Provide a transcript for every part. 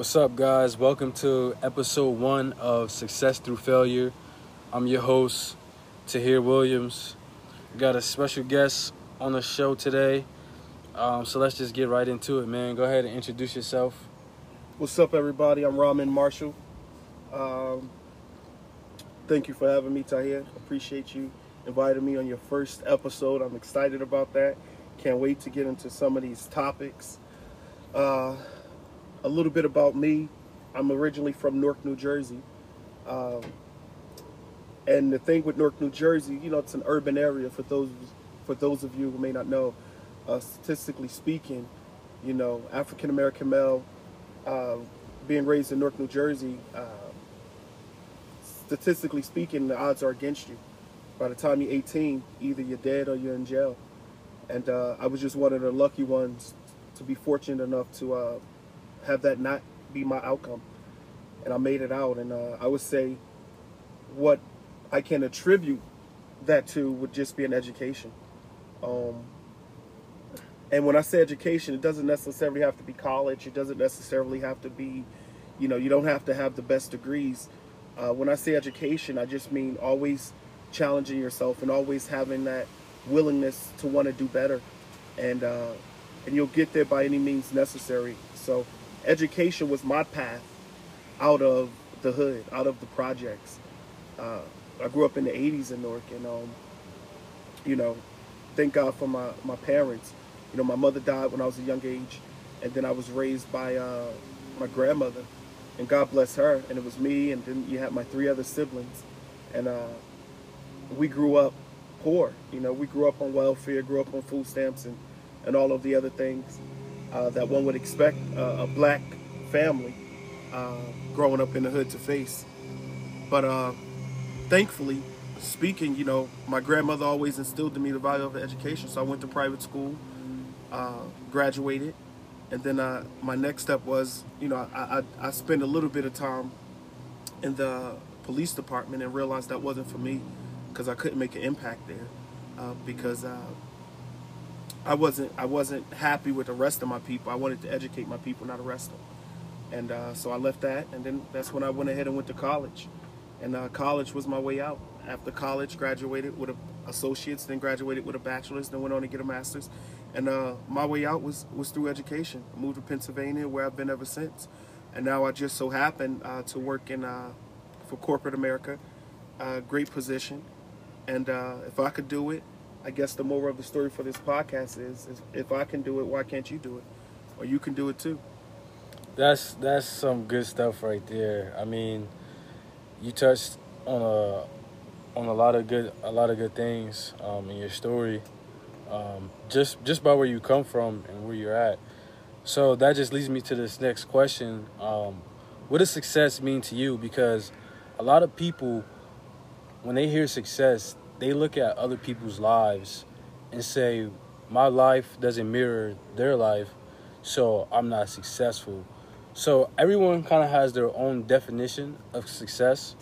What's up, guys? Welcome to episode one of Success Through Failure. I'm your host, Tahir Williams. We got a special guest on the show today. Um, so let's just get right into it, man. Go ahead and introduce yourself. What's up, everybody? I'm Rahman Marshall. Um, thank you for having me, Tahir. Appreciate you inviting me on your first episode. I'm excited about that. Can't wait to get into some of these topics. Uh, a little bit about me. I'm originally from Newark, New Jersey. Um, and the thing with Newark, New Jersey, you know, it's an urban area for those for those of you who may not know. Uh, statistically speaking, you know, African American male uh, being raised in Newark, New Jersey, uh, statistically speaking, the odds are against you. By the time you're 18, either you're dead or you're in jail. And uh, I was just one of the lucky ones to be fortunate enough to uh, have that not be my outcome. And I made it out. And uh, I would say what I can attribute that to would just be an education. Um, and when I say education, it doesn't necessarily have to be college. It doesn't necessarily have to be, you know, you don't have to have the best degrees. Uh, when I say education, I just mean always challenging yourself and always having that willingness to want to do better. And, uh, and you'll get there by any means necessary. So education was my path out of the hood, out of the projects. Uh, I grew up in the 80s in Newark and, um, you know, thank God for my, my parents. You know, my mother died when I was a young age, and then I was raised by uh, my grandmother, and God bless her. And it was me, and then you had my three other siblings, and uh, we grew up poor. You know, we grew up on welfare, grew up on food stamps, and and all of the other things uh, that one would expect a black family uh, growing up in the hood to face. But uh, thankfully, speaking, you know, my grandmother always instilled in me the value of education. So I went to private school, uh, graduated, and then uh, my next step was, you know, I, I, I spent a little bit of time in the police department and realized that wasn't for me because I couldn't make an impact there uh, because I wasn't I wasn't happy with the rest of my people. I wanted to educate my people, not arrest them. And uh, so I left that, and then that's when I went ahead and went to college. And uh, college was my way out. After college, graduated with a associates, then graduated with a bachelor's, then went on to get a master's. And uh, my way out was was through education. I moved to Pennsylvania, where I've been ever since. And now I just so happen uh, to work in uh, for corporate America, uh, great position. And if I could do it, I guess the moral of the story for this podcast is, is if I can do it, why can't you do it? Or you can do it too. That's that's some good stuff right there. I mean, you touched on a on a lot of good a lot of good things um, in your story, um, just just by where you come from and where you're at. So that just leads me to this next question: um, What does success mean to you? Because a lot of people, when they hear success, they look at other people's lives and say, "My life doesn't mirror their life, so I'm not successful." So everyone kind of has their own definition of success,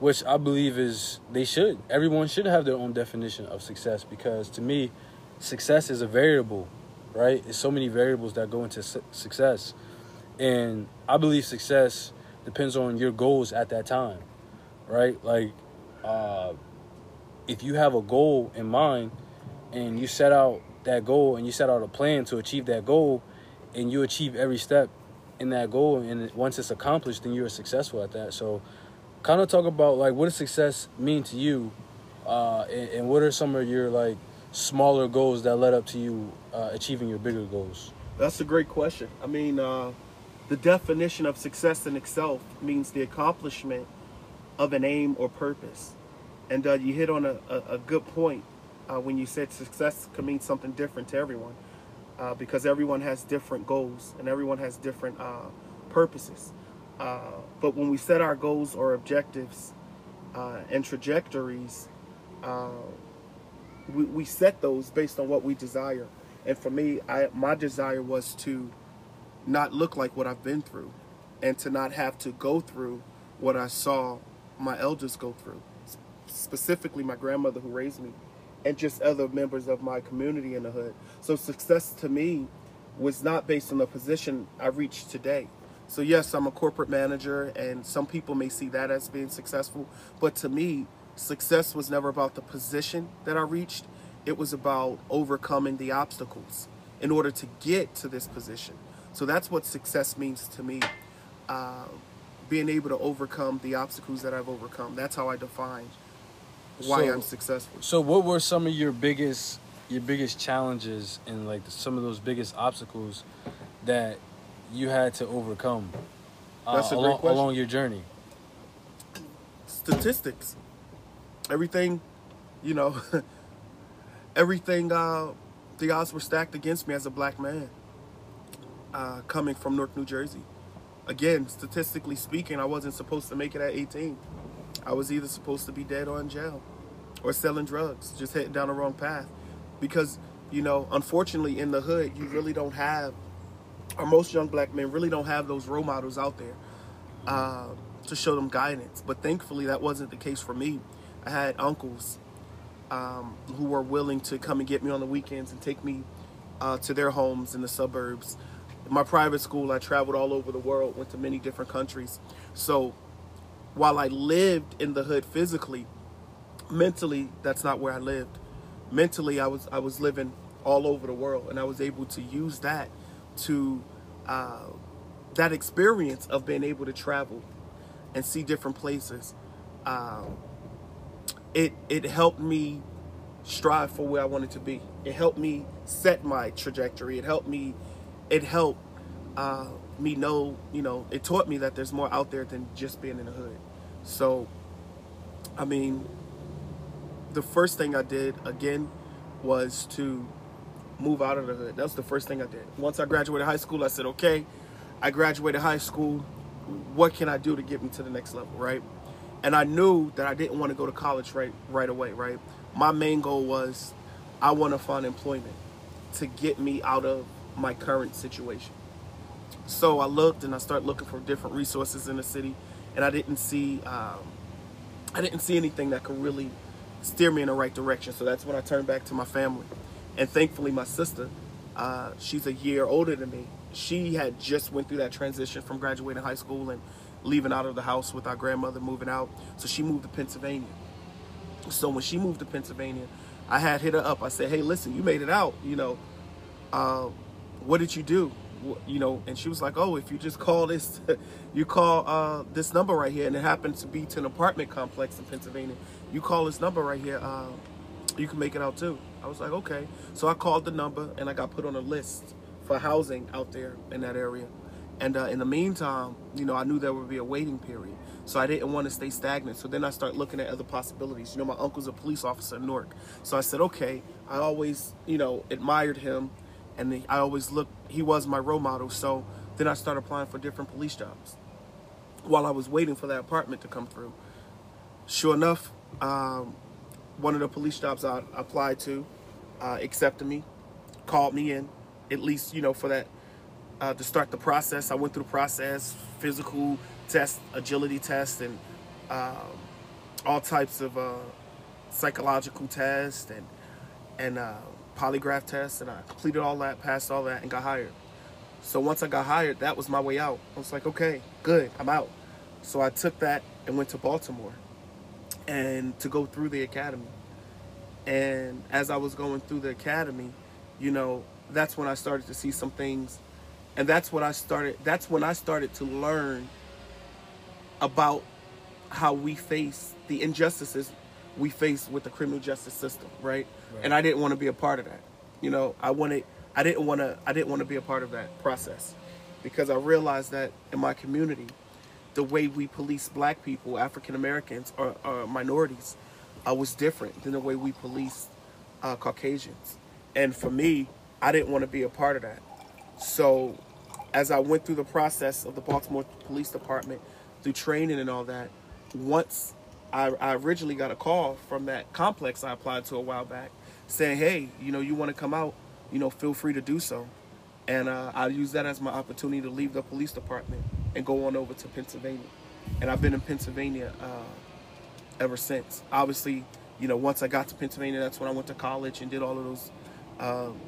which I believe is they should. Everyone should have their own definition of success because to me, success is a variable, right? There's so many variables that go into su- success. And I believe success depends on your goals at that time, right? Like, uh, if you have a goal in mind and you set out that goal and you set out a plan to achieve that goal and you achieve every step in that goal and once it's accomplished then you're successful at that. So kind of talk about like what does success mean to you uh, and, and, what are some of your like smaller goals that led up to you uh, achieving your bigger goals? That's a great question. I mean uh, the definition of success in itself means the accomplishment of an aim or purpose and uh, you hit on a, a, a good point uh, when you said success can mean something different to everyone uh, because everyone has different goals and everyone has different uh, purposes. Uh, but when we set our goals or objectives uh, and trajectories, we, we set those based on what we desire. And for me, I, my desire was to not look like what I've been through and to not have to go through what I saw my elders go through, specifically my grandmother who raised me and just other members of my community in the hood. So success to me was not based on the position I reached today. So yes, I'm a corporate manager, and some people may see that as being successful. But to me, success was never about the position that I reached. It was about overcoming the obstacles in order to get to this position. So that's what success means to me. Uh, being able to overcome the obstacles that I've overcome. That's how I define why So- I'm successful. So, what were some of your biggest your biggest challenges and like some of those biggest obstacles that you had to overcome uh, That's a great along, question. along your journey? statistics. Everything, you know, everything. Uh, the odds were stacked against me as a black man, uh, coming from North New Jersey. Again, statistically speaking, I wasn't supposed to make it at 18. I was either supposed to be dead or in jail, or selling drugs, just heading down the wrong path. Because you know, unfortunately, in the hood, you really don't have, or most young black men really don't have those role models out there uh, to show them guidance. But thankfully, that wasn't the case for me. I had uncles um, who were willing to come and get me on the weekends and take me uh, to their homes in the suburbs. In my private school, I traveled all over the world, went to many different countries. So while I lived in the hood physically, mentally, that's not where I lived. Mentally, I was I was living all over the world, and I was able to use that to uh, that experience of being able to travel and see different places. Um, it it helped me strive for where I wanted to be. It helped me set my trajectory. It helped me. It helped uh, me know. You know, it taught me that there's more out there than just being in the hood. So, I mean, the first thing I did again was to move out of the hood. That was the first thing I did. Once I graduated high school, I said, okay, I graduated high school. What can I do to get me to the next level, right? And I knew that I didn't want to go to college right right away, right? My main goal was I want to find employment to get me out of my current situation. So I looked and I started looking for different resources in the city, and I didn't see um, I didn't see anything that could really steer me in the right direction. So that's when I turned back to my family. And thankfully, my sister, uh, she's a year older than me. She had just went through that transition from graduating high school and leaving out of the house with our grandmother moving out. So she moved to Pennsylvania. So when she moved to Pennsylvania, I had hit her up. I said, "Hey, listen, you made it out. You know, uh, what did you do? You know?" And she was like, "Oh, if you just call this, you call uh, this number right here, and it happens to be to an apartment complex in Pennsylvania. You call this number right here, uh, you can make it out too." I was like, "Okay." So I called the number, and I got put on a list for housing out there in that area. And uh, in the meantime, you know, I knew there would be a waiting period. So I didn't want to stay stagnant. So then I start looking at other possibilities. You know, my uncle's a police officer in Newark. So I said, okay, I always, you know, admired him. And I always looked, he was my role model. So then I started applying for different police jobs while I was waiting for that apartment to come through. Sure enough, um, one of the police jobs I applied to uh, accepted me, called me in, at least, you know, for that uh, to start the process. I went through the process, physical test, agility test, and um, all types of uh, psychological tests and and uh, polygraph tests, and I completed all that, passed all that, and got hired. So once I got hired, that was my way out. I was like, okay, good, I'm out. So I took that and went to Baltimore, and to go through the academy. And as I was going through the academy, you know, that's when I started to see some things and that's what I started that's when I started to learn about how we face the injustices we face with the criminal justice system, right? Right. And I didn't want to be a part of that. You know, I wanted I didn't want to I didn't want to be a part of that process because I realized that in my community the way we police black people, African Americans or, or minorities uh, was different than the way we police uh, Caucasians. And for me, I didn't want to be a part of that. So, as I went through the process of the Baltimore Police Department, through training and all that, once I, I originally got a call from that complex I applied to a while back saying, hey, you know, you want to come out, you know, feel free to do so. And uh, I used that as my opportunity to leave the police department and go on over to Pennsylvania. And I've been in Pennsylvania uh, ever since. Obviously, you know, once I got to Pennsylvania, that's when I went to college and did all of those um,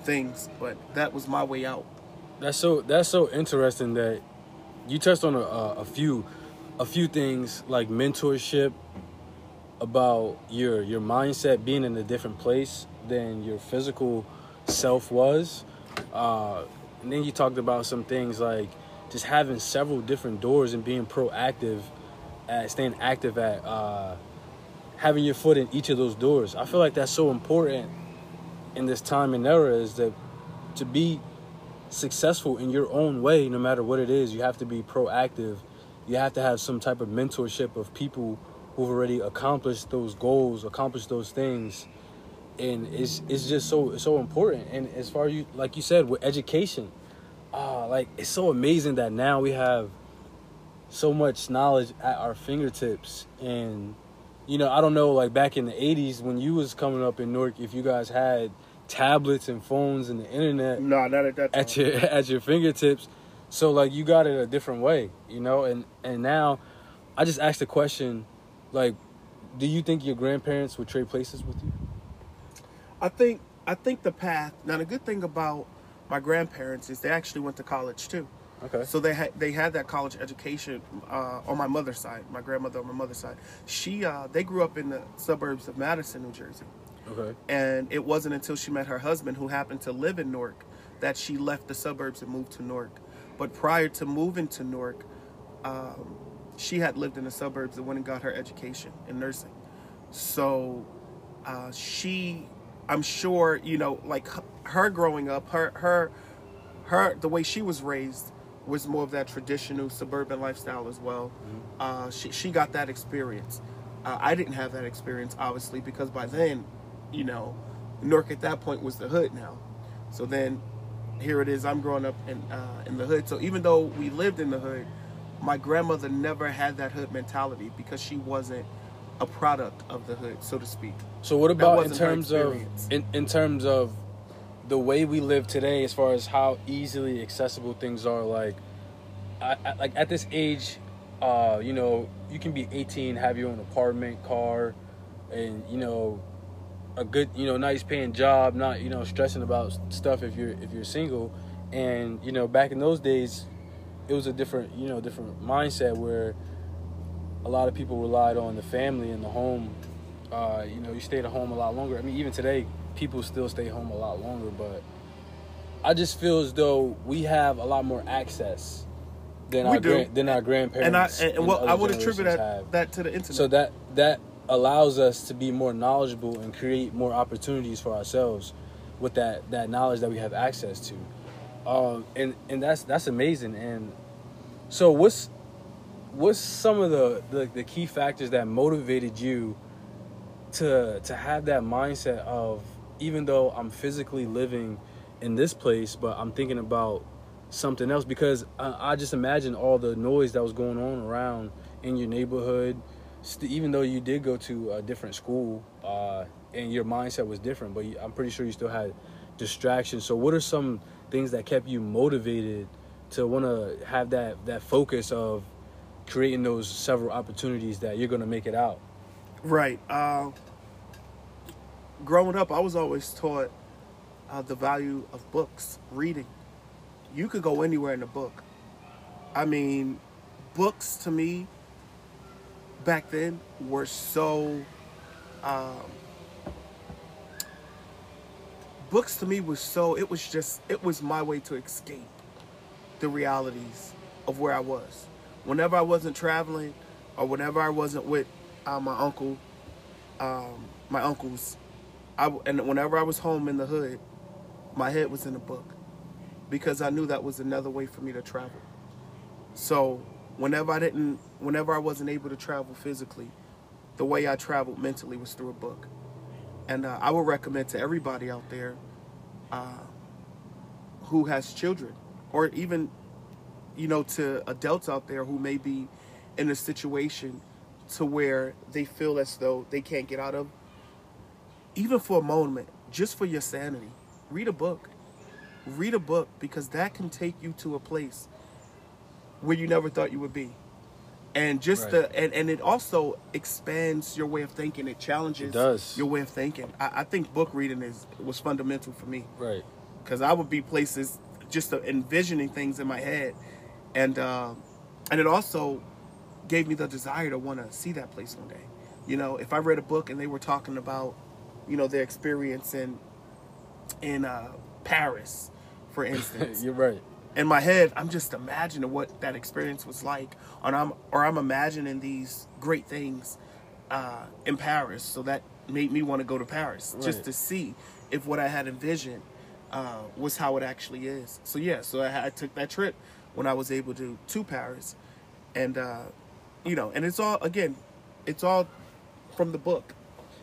things. But that was my way out. That's so that's so interesting that you touched on a, a, a few a few things like mentorship about your your mindset being in a different place than your physical self was. Uh, and then you talked about some things like just having several different doors and being proactive at staying active at uh, having your foot in each of those doors. I feel like that's so important in this time and era is that to be successful in your own way no matter what it is you have to be proactive you have to have some type of mentorship of people who've already accomplished those goals, accomplished those things, and it's it's just so it's so important. And as far as you like you said with education, ah, like it's so amazing that now we have so much knowledge at our fingertips and you know i don't know like back in the 80s when you was coming up in newark if you guys had tablets and phones and the internet No, not at that time. at your at your fingertips. So like you got it a different way, you know. And and now, I just asked the question, like, do you think your grandparents would trade places with you? I think I think the path. Now the good thing about my grandparents is they actually went to college too. Okay. So they had they had that college education uh, on my mother's side. My grandmother on my mother's side. She uh, they grew up in the suburbs of Madison, New Jersey, Okay. and it wasn't until she met her husband, who happened to live in Newark, that she left the suburbs and moved to Newark. But prior to moving to Newark, um, she had lived in the suburbs and went and got her education in nursing. So uh, she, I'm sure, you know, like her growing up, her her her the way she was raised was more of that traditional suburban lifestyle as well. Uh, she she got that experience. Uh, I didn't have that experience, obviously, because by then, you know, Newark at that point was the hood now. So then, here it is. I'm growing up in uh, in the hood. So even though we lived in the hood, my grandmother never had that hood mentality because she wasn't a product of the hood, so to speak. So what about in terms of in, in terms of the way we live today, as far as how easily accessible things are? Like, I, I, like at this age, uh, you know, you can be 18, have your own apartment, car, and you know, a good, you know, nice paying job, not you know stressing about stuff if you're if you're single, and you know, back in those days, it was a different, you know, different mindset where a lot of people relied on the family and the home. Uh, you know, you stayed at home a lot longer. I mean, even today, people still stay home a lot longer. But I just feel as though we have a lot more access than We our do. than our grandparents. And I and, and well, I would attribute that that to the internet. So that that allows us to be more knowledgeable and create more opportunities for ourselves with that that knowledge that we have access to. Um, and and that's that's amazing. And so what's what's some of the, the the key factors that motivated you to to have that mindset of even though I'm physically living in this place, but I'm thinking about something else because I, I just imagine all the noise that was going on around in your neighborhood. St- even though you did go to a different school uh, and your mindset was different, but you, I'm pretty sure you still had distractions. So, what are some things that kept you motivated to want to have that that focus of creating those several opportunities that you're going to make it out? Right. Uh, growing up, I was always taught uh, the value of books, reading. You could go anywhere in a book. I mean, books to me back then were so. Um, books to me was so. It was just. It was my way to escape the realities of where I was. Whenever I wasn't traveling, or whenever I wasn't with uh, my uncle, um, my uncles, I and whenever I was home in the hood, my head was in a book because I knew that was another way for me to travel. So whenever I didn't, whenever I wasn't able to travel physically, the way I traveled mentally was through a book. And uh, I would recommend to everybody out there uh, who has children, or even, you know, to adults out there who may be in a situation to where they feel as though they can't get out of, even for a moment, just for your sanity, read a book. Read a book because that can take you to a place where you never thought you would be. And just Right. the and, and it also expands your way of thinking. It challenges It does. your way of thinking. I, I think book reading is was fundamental for me Right. because I would be places just envisioning things in my head, and uh, and it also gave me the desire to want to see that place one day. You know, if I read a book and they were talking about, you know, their experience in in uh, Paris, for instance, You're right. In my head, I'm just imagining what that experience was like, and I'm or I'm imagining these great things uh, in Paris. So that made me want to go to Paris just to see if what I had envisioned uh, was how it actually is. So yeah, so I, I took that trip when I was able to to Paris, and uh, you know, and it's all again, it's all from the book.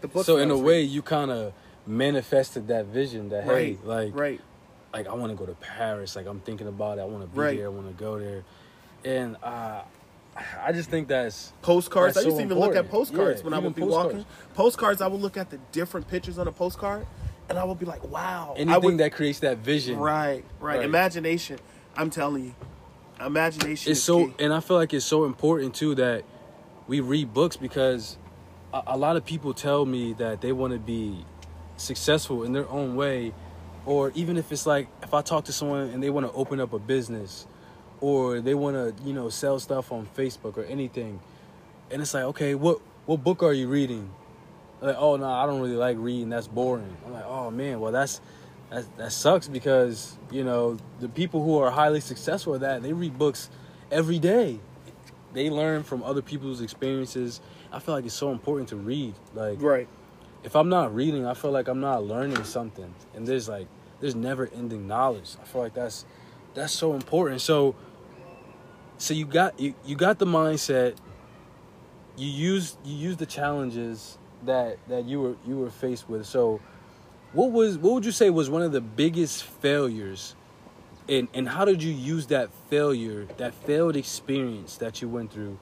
The book. So in a way, reading. you kind of manifested that vision that right, hey, like right, like I want to go to Paris. Like I'm thinking about it. I want to be Right. there. I want to go there. And uh, I just think that's postcards. That's I used so to even look at postcards Yeah, when I would be postcards. walking. Postcards, I would look at the different pictures on a postcard, and I would be like, "Wow!" Anything would, that creates that vision. right, right, Right. Imagination. I'm telling you, imagination. It's is so, key. and I feel like it's so important too that we read books because a, a lot of people tell me that they want to be successful in their own way, or even if it's like if I talk to someone and they want to open up a business, or they want to you know sell stuff on Facebook or anything, and it's like okay, what what book are you reading? Like oh no, I don't really like reading. That's boring. I'm like oh man, well that's. That, that sucks because you know the people who are highly successful at that they read books every day they learn from other people's experiences i feel like it's so important to read like right, if i'm not reading i feel like i'm not learning something. And there's like there's never ending knowledge. I feel like that's that's so important. So so you got you, you got the mindset. You use you use the challenges that that you were you were faced with. So what was what would you say was one of the biggest failures? And and how did you use that failure that failed experience that you went through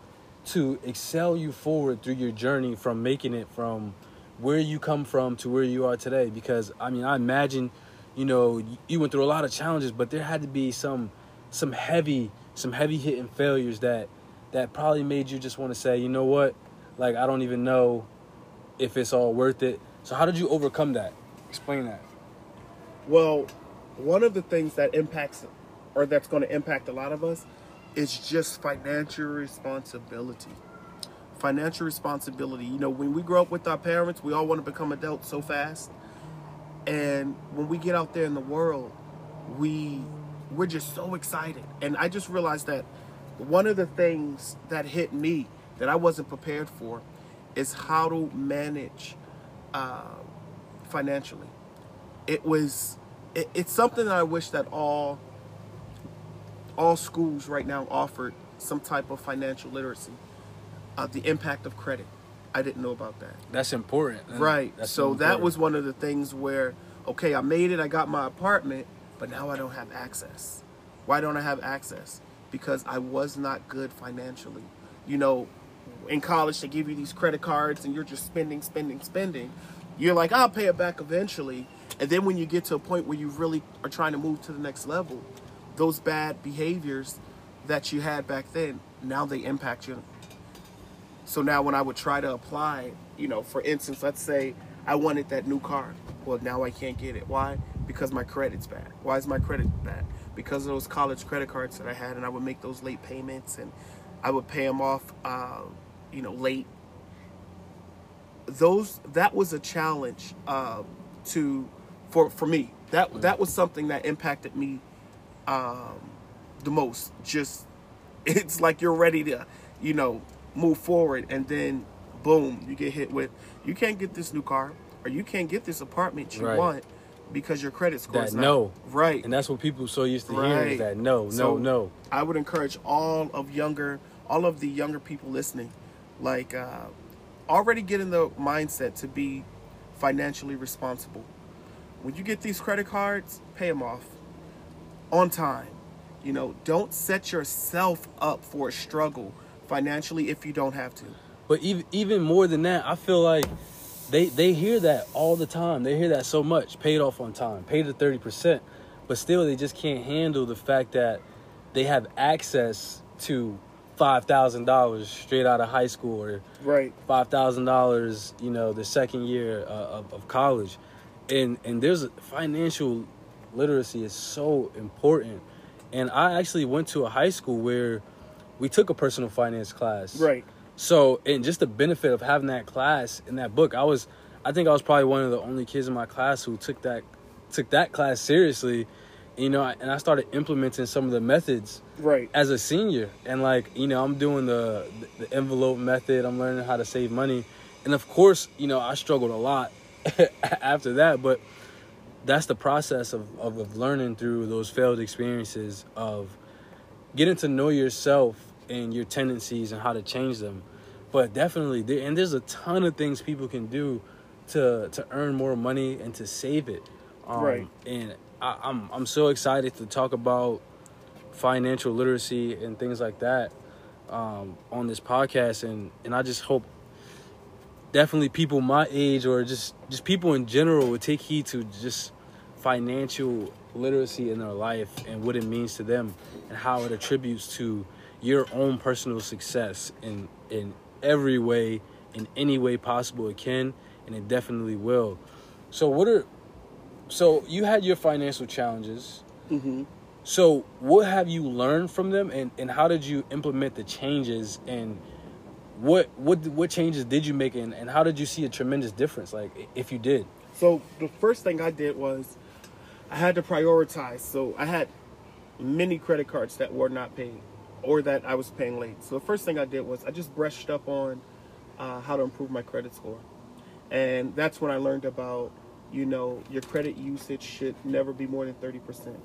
to excel you forward through your journey from making it from where you come from to where you are today. Because i mean i imagine you know you went through a lot of challenges but there had to be some some heavy some heavy hitting failures that that probably made you just want to say you know what? Like i don't even know if it's all worth it. So how did you overcome that? Explain that. Well, one of the things that impacts, or that's going to impact a lot of us, is just financial responsibility. Financial responsibility. You know, when we grow up with our parents, we all want to become adults so fast. And when we get out there in the world, we we're just so excited. And I just realized that one of the things that hit me that I wasn't prepared for is how to manage uh, financially. It was it, it's something that I wish that all all schools right now offered some type of financial literacy. Uh, the impact of credit. I didn't know about that. that's important Right. That's so that was one of the things where, okay, I made it, I got my apartment, but now I don't have access. Why don't I have access? Because I was not good financially. You know, in college, they give you these credit cards and you're just spending, spending, spending. You're like, I'll pay it back eventually. And then when you get to a point where you really are trying to move to the next level, those bad behaviors that you had back then, now they impact you so now when I would try to apply, you know, for instance, let's say I wanted that new car. Well, now I can't get it. Why? Because my credit's bad. Why is my credit bad? Because of those college credit cards that I had, and I would make those late payments, and I would pay them off, uh, you know, late. Those that was a challenge uh, to for for me. That that was something that impacted me um, the most. Just it's like you're ready to, you know, move forward, and then boom, you get hit with you can't get this new car or you can't get this apartment you Right. want because your credit score that is not no right. and that's what people so used to hearing is that no So- no no I would encourage all of younger, all of the younger people listening, like uh, already get in the mindset to be financially responsible. When you get these credit cards, pay them off on time. You know, don't set yourself up for a struggle financially if you don't have to. But even even more than that, I feel like they they hear that all the time. They hear that so much. Paid off on time, paid the thirty percent, but still they just can't handle the fact that they have access to five thousand dollars straight out of high school or Right. five thousand dollars, you know, the second year uh, of, of college, and and there's financial literacy is so important. And I actually went to a high school where we took a personal finance class. Right. So, and just the benefit of having that class in that book, I was, I think I was probably one of the only kids in my class who took that, took that class seriously, you know, and I started implementing some of the methods Right. as a senior, and like you know, I'm doing the the envelope method. I'm learning how to save money, and of course, you know, I struggled a lot after that, but that's the process of, of, of learning through those failed experiences of getting to know yourself and your tendencies and how to change them. But definitely, and there's a ton of things people can do to to earn more money and to save it. Um, Right. And I, I'm I'm so excited to talk about financial literacy and things like that um, on this podcast, and and I just hope definitely people my age or just just people in general would take heed to just financial literacy in their life and what it means to them and how it attributes to your own personal success in in every way in any way possible it can and it definitely will so what are so you had your financial challenges Mm-hmm. so what have you learned from them and, and how did you implement the changes and what what what changes did you make and, and how did you see a tremendous difference like if you did So the first thing I did was I had to prioritize. So I had many credit cards that were not paid or that I was paying late. So the first thing I did was I just brushed up on uh, how to improve my credit score. And that's when I learned about, you know, your credit usage should never be more than 30%.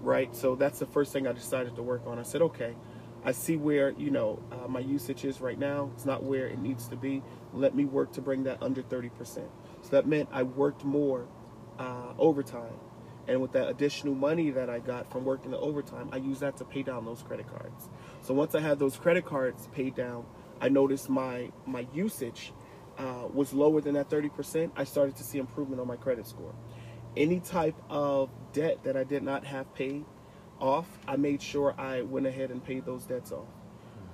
Right? So that's the first thing I decided to work on. I said, okay, I see where, you know, uh, my usage is right now. It's not where it needs to be. Let me work to bring that under 30%. So that meant I worked more uh, overtime. And with that additional money that I got from working the overtime, I used that to pay down those credit cards. So once I had those credit cards paid down, I noticed my my usage uh, was lower than that 30%. I started to see improvement on my credit score. Any type of debt that I did not have paid off, I made sure I went ahead and paid those debts off.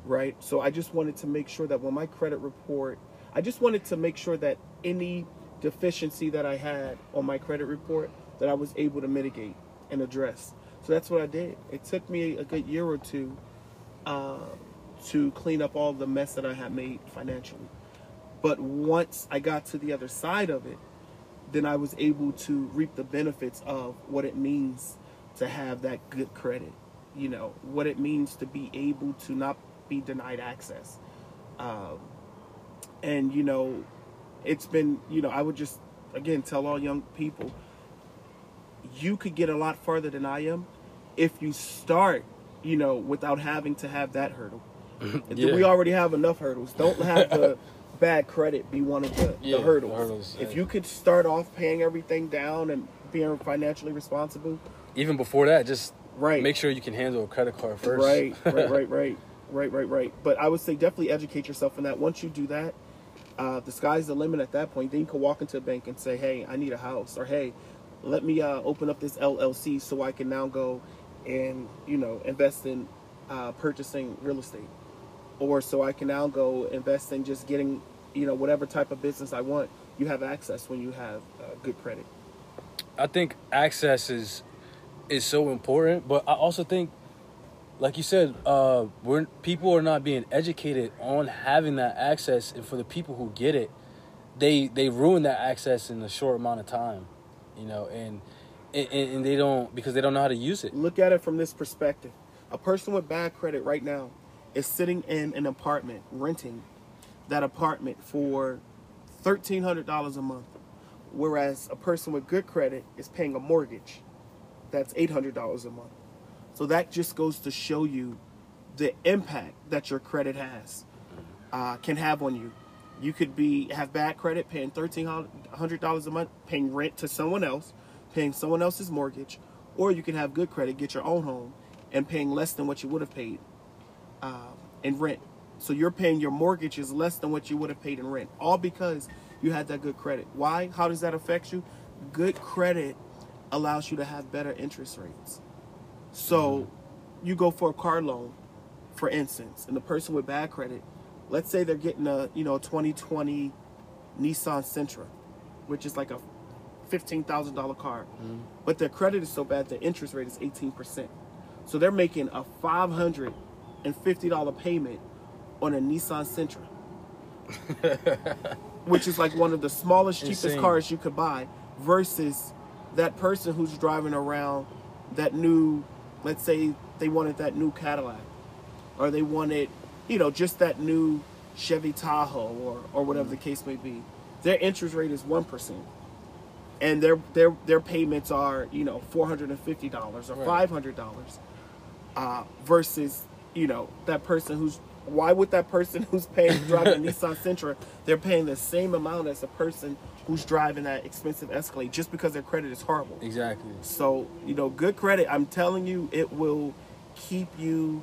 Right? So I just wanted to make sure that when my credit report, I just wanted to make sure that any deficiency that I had on my credit report that I was able to mitigate and address. So that's what I did. It took me a good year or two uh, to clean up all the mess that I had made financially. But once I got to the other side of it, then I was able to reap the benefits of what it means to have that good credit. You know, what it means to be able to not be denied access. Um, and, you know, it's been, you know, I would just, again, tell all young people you could get a lot farther than I am if you start, you know, without having to have that hurdle. Yeah. We already have enough hurdles. Don't have the bad credit be one of the, Yeah, the hurdles. hurdles, If yeah. you could start off paying everything down and being financially responsible, even before that just Right. make sure you can handle a credit card first Right, right, right, right, right, right, right. But I would say definitely educate yourself in that. Once you do that, uh, the sky's the limit at that point. Then you can walk into a bank and say, "Hey, I need a house," or "Hey, let me uh, open up this LLC so I can now go and you know invest in uh, purchasing real estate, or so I can now go invest in just getting you know whatever type of business I want." You have access when you have uh, good credit. I think access is is so important, but I also think, like you said, uh, we're people are not being educated on having that access, and for the people who get it, they they ruin that access in a short amount of time, you know, and and, and they don't because they don't know how to use it. look at it from this perspective. A person with bad credit right now is sitting in an apartment, renting that apartment for $1,300 a month, whereas a person with good credit is paying a mortgage that's $800 a month. So that just goes to show you the impact that your credit has, uh, can have on you. You could be have bad credit, paying thirteen hundred dollars a month, paying rent to someone else, paying someone else's mortgage, or you can have good credit, get your own home, and paying less than what you would have paid uh, in rent. So you're paying your mortgage is less than what you would have paid in rent, all because you had that good credit. Why? How does that affect you? Good credit allows you to have better interest rates. So you go for a car loan, for instance, and the person with bad credit, let's say they're getting a you know 2020 Nissan Sentra, which is like a fifteen thousand dollar car, mm-hmm. but their credit is so bad the interest rate is eighteen percent. So they're making a five hundred and fifty dollar payment on a Nissan Sentra, which is like one of the smallest, cheapest Insane. cars you could buy, versus that person who's driving around that new, let's say they wanted that new Cadillac, or they wanted, you know, just that new Chevy Tahoe or or whatever the case may be. Their interest rate is one percent and their their their payments are you know four hundred and fifty dollars or Right. five hundred dollars, uh, versus you know that person who's why would that person who's paying driving a Nissan Sentra they're paying the same amount as a person who's driving that expensive Escalade just because their credit is horrible. Exactly. So you know, good credit. I'm telling you, it will keep you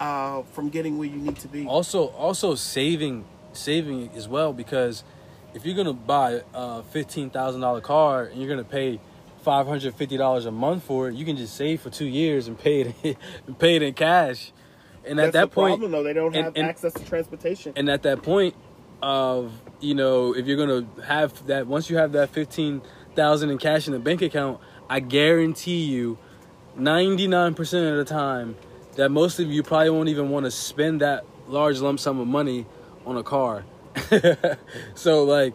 uh, from getting where you need to be. Also, also saving, saving as well because if you're gonna buy a fifteen thousand dollar car and you're gonna pay five hundred fifty dollars a month for it, you can just save for two years and pay it, and pay it in cash. And That's at that point, problem, though. They don't and- have and- access to transportation. and at that point of you know if you're gonna have that once you have that 15000 in cash in the bank account i guarantee you 99% of the time that most of you probably won't even want to spend that large lump sum of money on a car. So like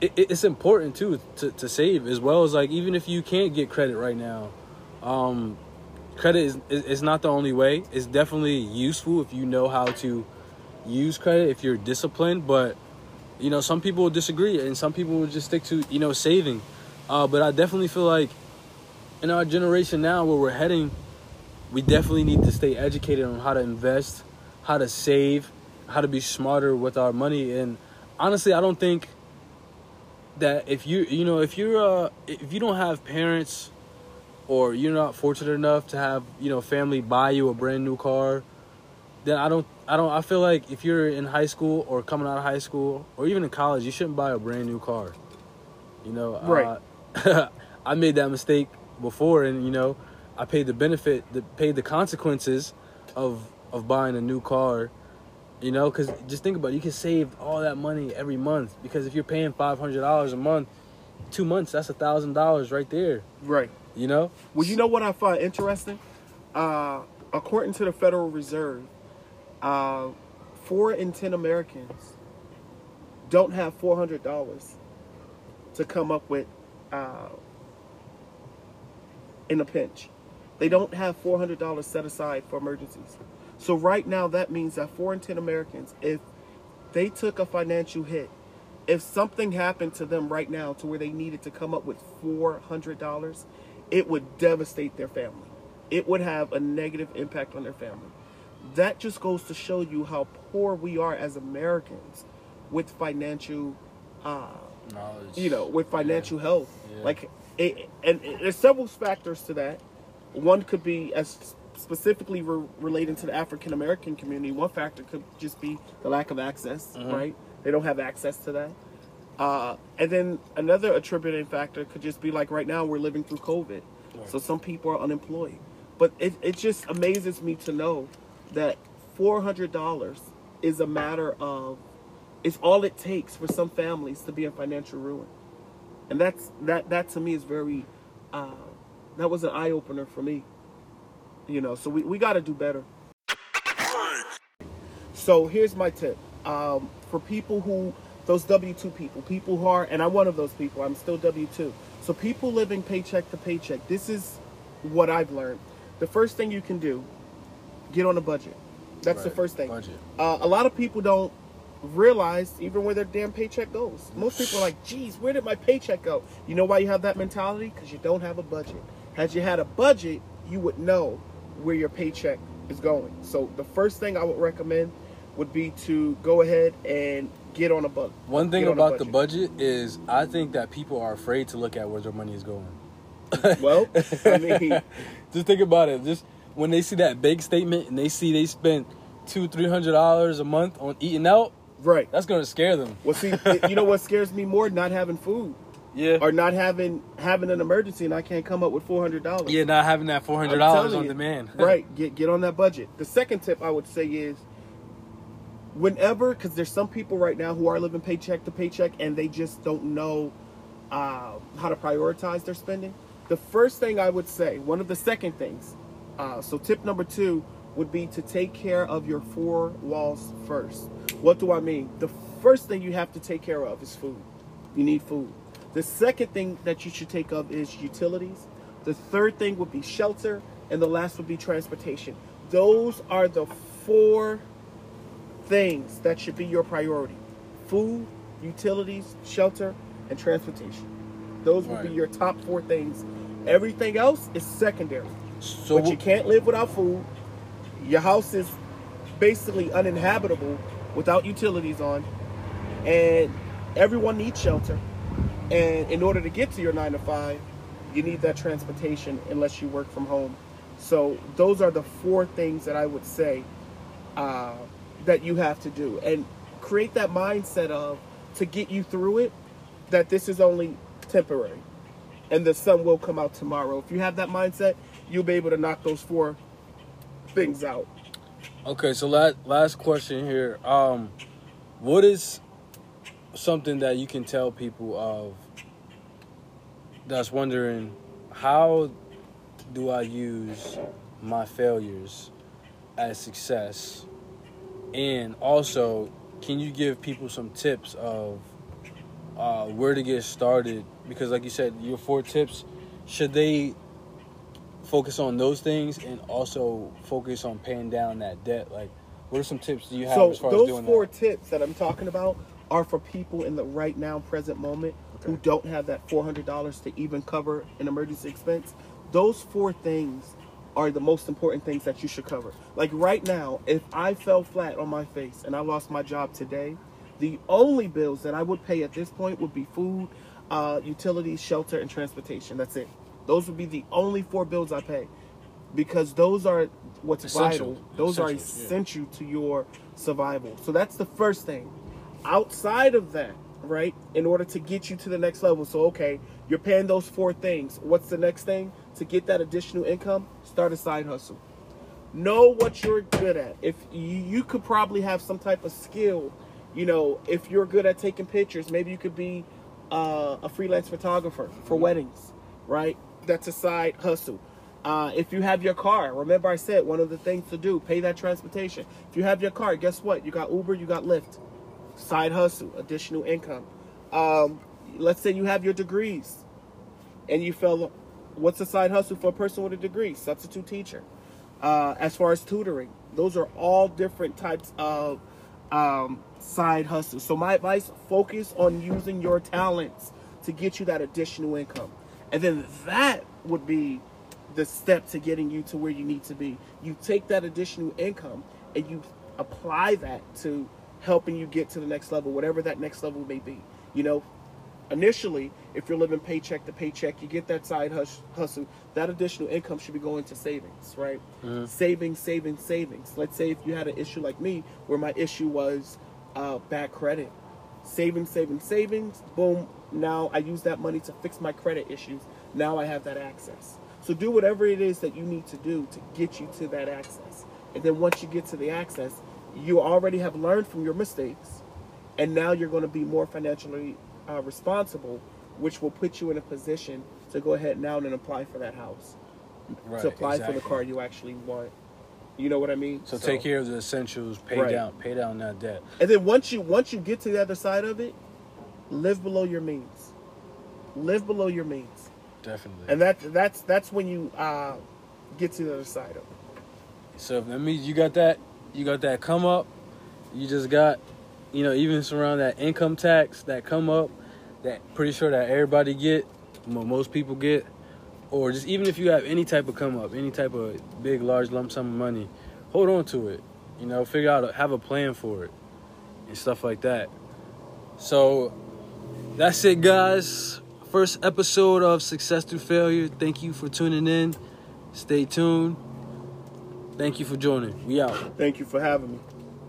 it, it- it's important too to, to save as well as like even if you can't get credit right now um credit is not the only way. It's definitely useful if you know how to use credit if you're disciplined but you know some people will disagree and some people will just stick to you know saving. Uh, but i definitely feel like in our generation now where we're heading we definitely need to stay educated on how to invest how to save how to be smarter with our money and honestly i don't think that if you you know if you're uh if you don't have parents or you're not fortunate enough to have you know family buy you a brand new car then i don't i don't i feel like if you're in high school or coming out of high school or even in college you shouldn't buy a brand new car you know Right. uh, i made that mistake before and you know i paid the benefit the paid the consequences of of buying a new car you know because just think about it you can save all that money every month because if you're paying $500 a month two months that's a thousand dollars right there right. you know Well, you know what I find interesting? Uh, according to the Federal Reserve, uh, four in ten Americans don't have four hundred dollars to come up with uh, in a pinch. They don't have four hundred dollars set aside for emergencies. So right now, that means that four in ten Americans, if they took a financial hit, if something happened to them right now to where they needed to come up with four hundred dollars, it would devastate their family. It would have a negative impact on their family. That just goes to show you how poor we are as Americans with financial, uh, knowledge you know, with financial health. Yeah. Like, it, and it, there's several factors to that. One could be as specifically re- relating to the African American community. One factor could just be the lack of access, Mhm. right? They don't have access to that. Uh, and then another attributing factor could just be like right now we're living through COVID, Right. so some people are unemployed. But it, it just amazes me to know that four hundred dollars is a matter of it's all it takes for some families to be in financial ruin, and that's that that to me is very uh, that was an eye opener for me. You know, so we, we got to do better. So here's my tip um, for people who those W two people, people who are, and I'm one of those people. I'm still W two. So people living paycheck to paycheck. This is what I've learned. The first thing you can do, get on a budget. That's the first thing. budget. Uh, a lot of people don't realize even where their damn paycheck goes. Most people are like, geez, where did my paycheck go? You know why you have that mentality? Because you don't have a budget. Had you had a budget, you would know where your paycheck is going. So the first thing I would recommend would be to go ahead and get on a budget. One thing on about the budget is I think that people are afraid to look at where their money is going. Well, I mean, just think about it. Just when they see that big statement and they see they spent two, three hundred dollars a month on eating out, right. that's gonna scare them. Well, see, you know what scares me more? Not having food Yeah. or not having having an emergency and I can't come up with four hundred dollars. Yeah, not having that four hundred dollars telling on you. demand. right. Get get on that budget. The second tip I would say is whenever because there's some people right now who are living paycheck to paycheck and they just don't know uh, how to prioritize their spending. The first thing I would say, one of the second things. Uh, so tip number two would be to take care of your four walls first. What do I mean? The first thing you have to take care of is food. You need food. The second thing that you should take of is utilities. The third thing would be shelter, and the last would be transportation. Those are the four things that should be your priority food, utilities, shelter, and transportation. Those would be your top four things. Everything else is secondary. So but you can't live without food. Your house is basically uninhabitable without utilities on. And everyone needs shelter. And in order to get to your nine to five, you need that transportation unless you work from home. So those are the four things that I would say uh, that you have to do. And create that mindset of to get you through it, that this is only temporary and the sun will come out tomorrow. If you have that mindset, you'll be able to knock those four things out. Okay, so last last question here. Um, what is something that you can tell people of that's wondering how do I use my failures as success? And also, can you give people some tips of uh, where to get started? Because, like you said, your four tips should they focus on those things and also focus on paying down that debt? Like, what are some tips do you have So as far as those four that? tips that I'm talking about are for people in the right now present moment who don't have that $400 to even cover an emergency expense. Those four things are the most important things that you should cover. Like right now, if I fell flat on my face and I lost my job today, the only bills that I would pay at this point would be food, uh, utilities, shelter, and transportation. That's it. Those would be the only four bills I pay because those are what's Essential. vital. Those are Essentials, yeah. essential to your survival. So that's the first thing. Outside of that, right, in order to get you to the next level, so okay, you're paying those four things. What's the next thing? To get that additional income, start a side hustle. Know what you're good at. If you, you could probably have some type of skill, you know, if you're good at taking pictures, maybe you could be uh, a freelance photographer for weddings, right? That's a side hustle. Uh, if you have your car, remember I said one of the things to do, pay that transportation. If you have your car, guess what? You got Uber, you got Lyft. Side hustle, additional income. Um, let's say you have your degrees and you feel what's a side hustle for a person with a degree? Substitute teacher. Uh, as far as tutoring, those are all different types of um, side hustles. So my advice: focus on using your talents to get you that additional income, and then that would be the step to getting you to where you need to be. You take that additional income and you apply that to helping you get to the next level, whatever that next level may be. You know, initially, if you're living paycheck to paycheck, you get that side hus- hustle. That additional income should be going to savings, right? Savings, savings, savings. Let's say if you had an issue like me, where my issue was uh, bad credit, savings, savings, savings. Boom. Now I use that money to fix my credit issues. Now I have that access. So do whatever it is that you need to do to get you to that access. And then once you get to the access, you already have learned from your mistakes and now you're going to be more financially uh, responsible, which will put you in a position to go ahead now and apply for that house, Right, to apply for the car you actually want. You know what I mean? So, take care of the essentials, pay Right. down, pay down that debt. And then once you once you get to the other side of it, live below your means. Live below your means, Definitely. and that that's that's when you uh, get to the other side of it. So that means you got that, you got that come up. You just got, you know, even surround that income tax that come up, that pretty sure that everybody get, mo- most people get, or just even if you have any type of come up, any type of big, large lump sum of money, hold on to it. You know, figure out, have a plan for it, and stuff like that. So that's it, guys. First episode of Success Through Failure. Thank you for tuning in. Stay tuned. Thank you for joining. We out. Thank you for having me.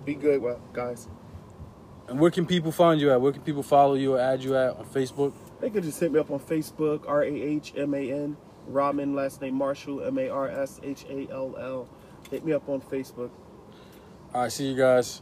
Be good, well, guys. And where can people find you at? Where can people follow you or add you at on Facebook? They could just hit me up on Facebook, R A H M A N, Rahman, last name Marshall, M A R S H A L L. Hit me up on Facebook. All right, see you guys.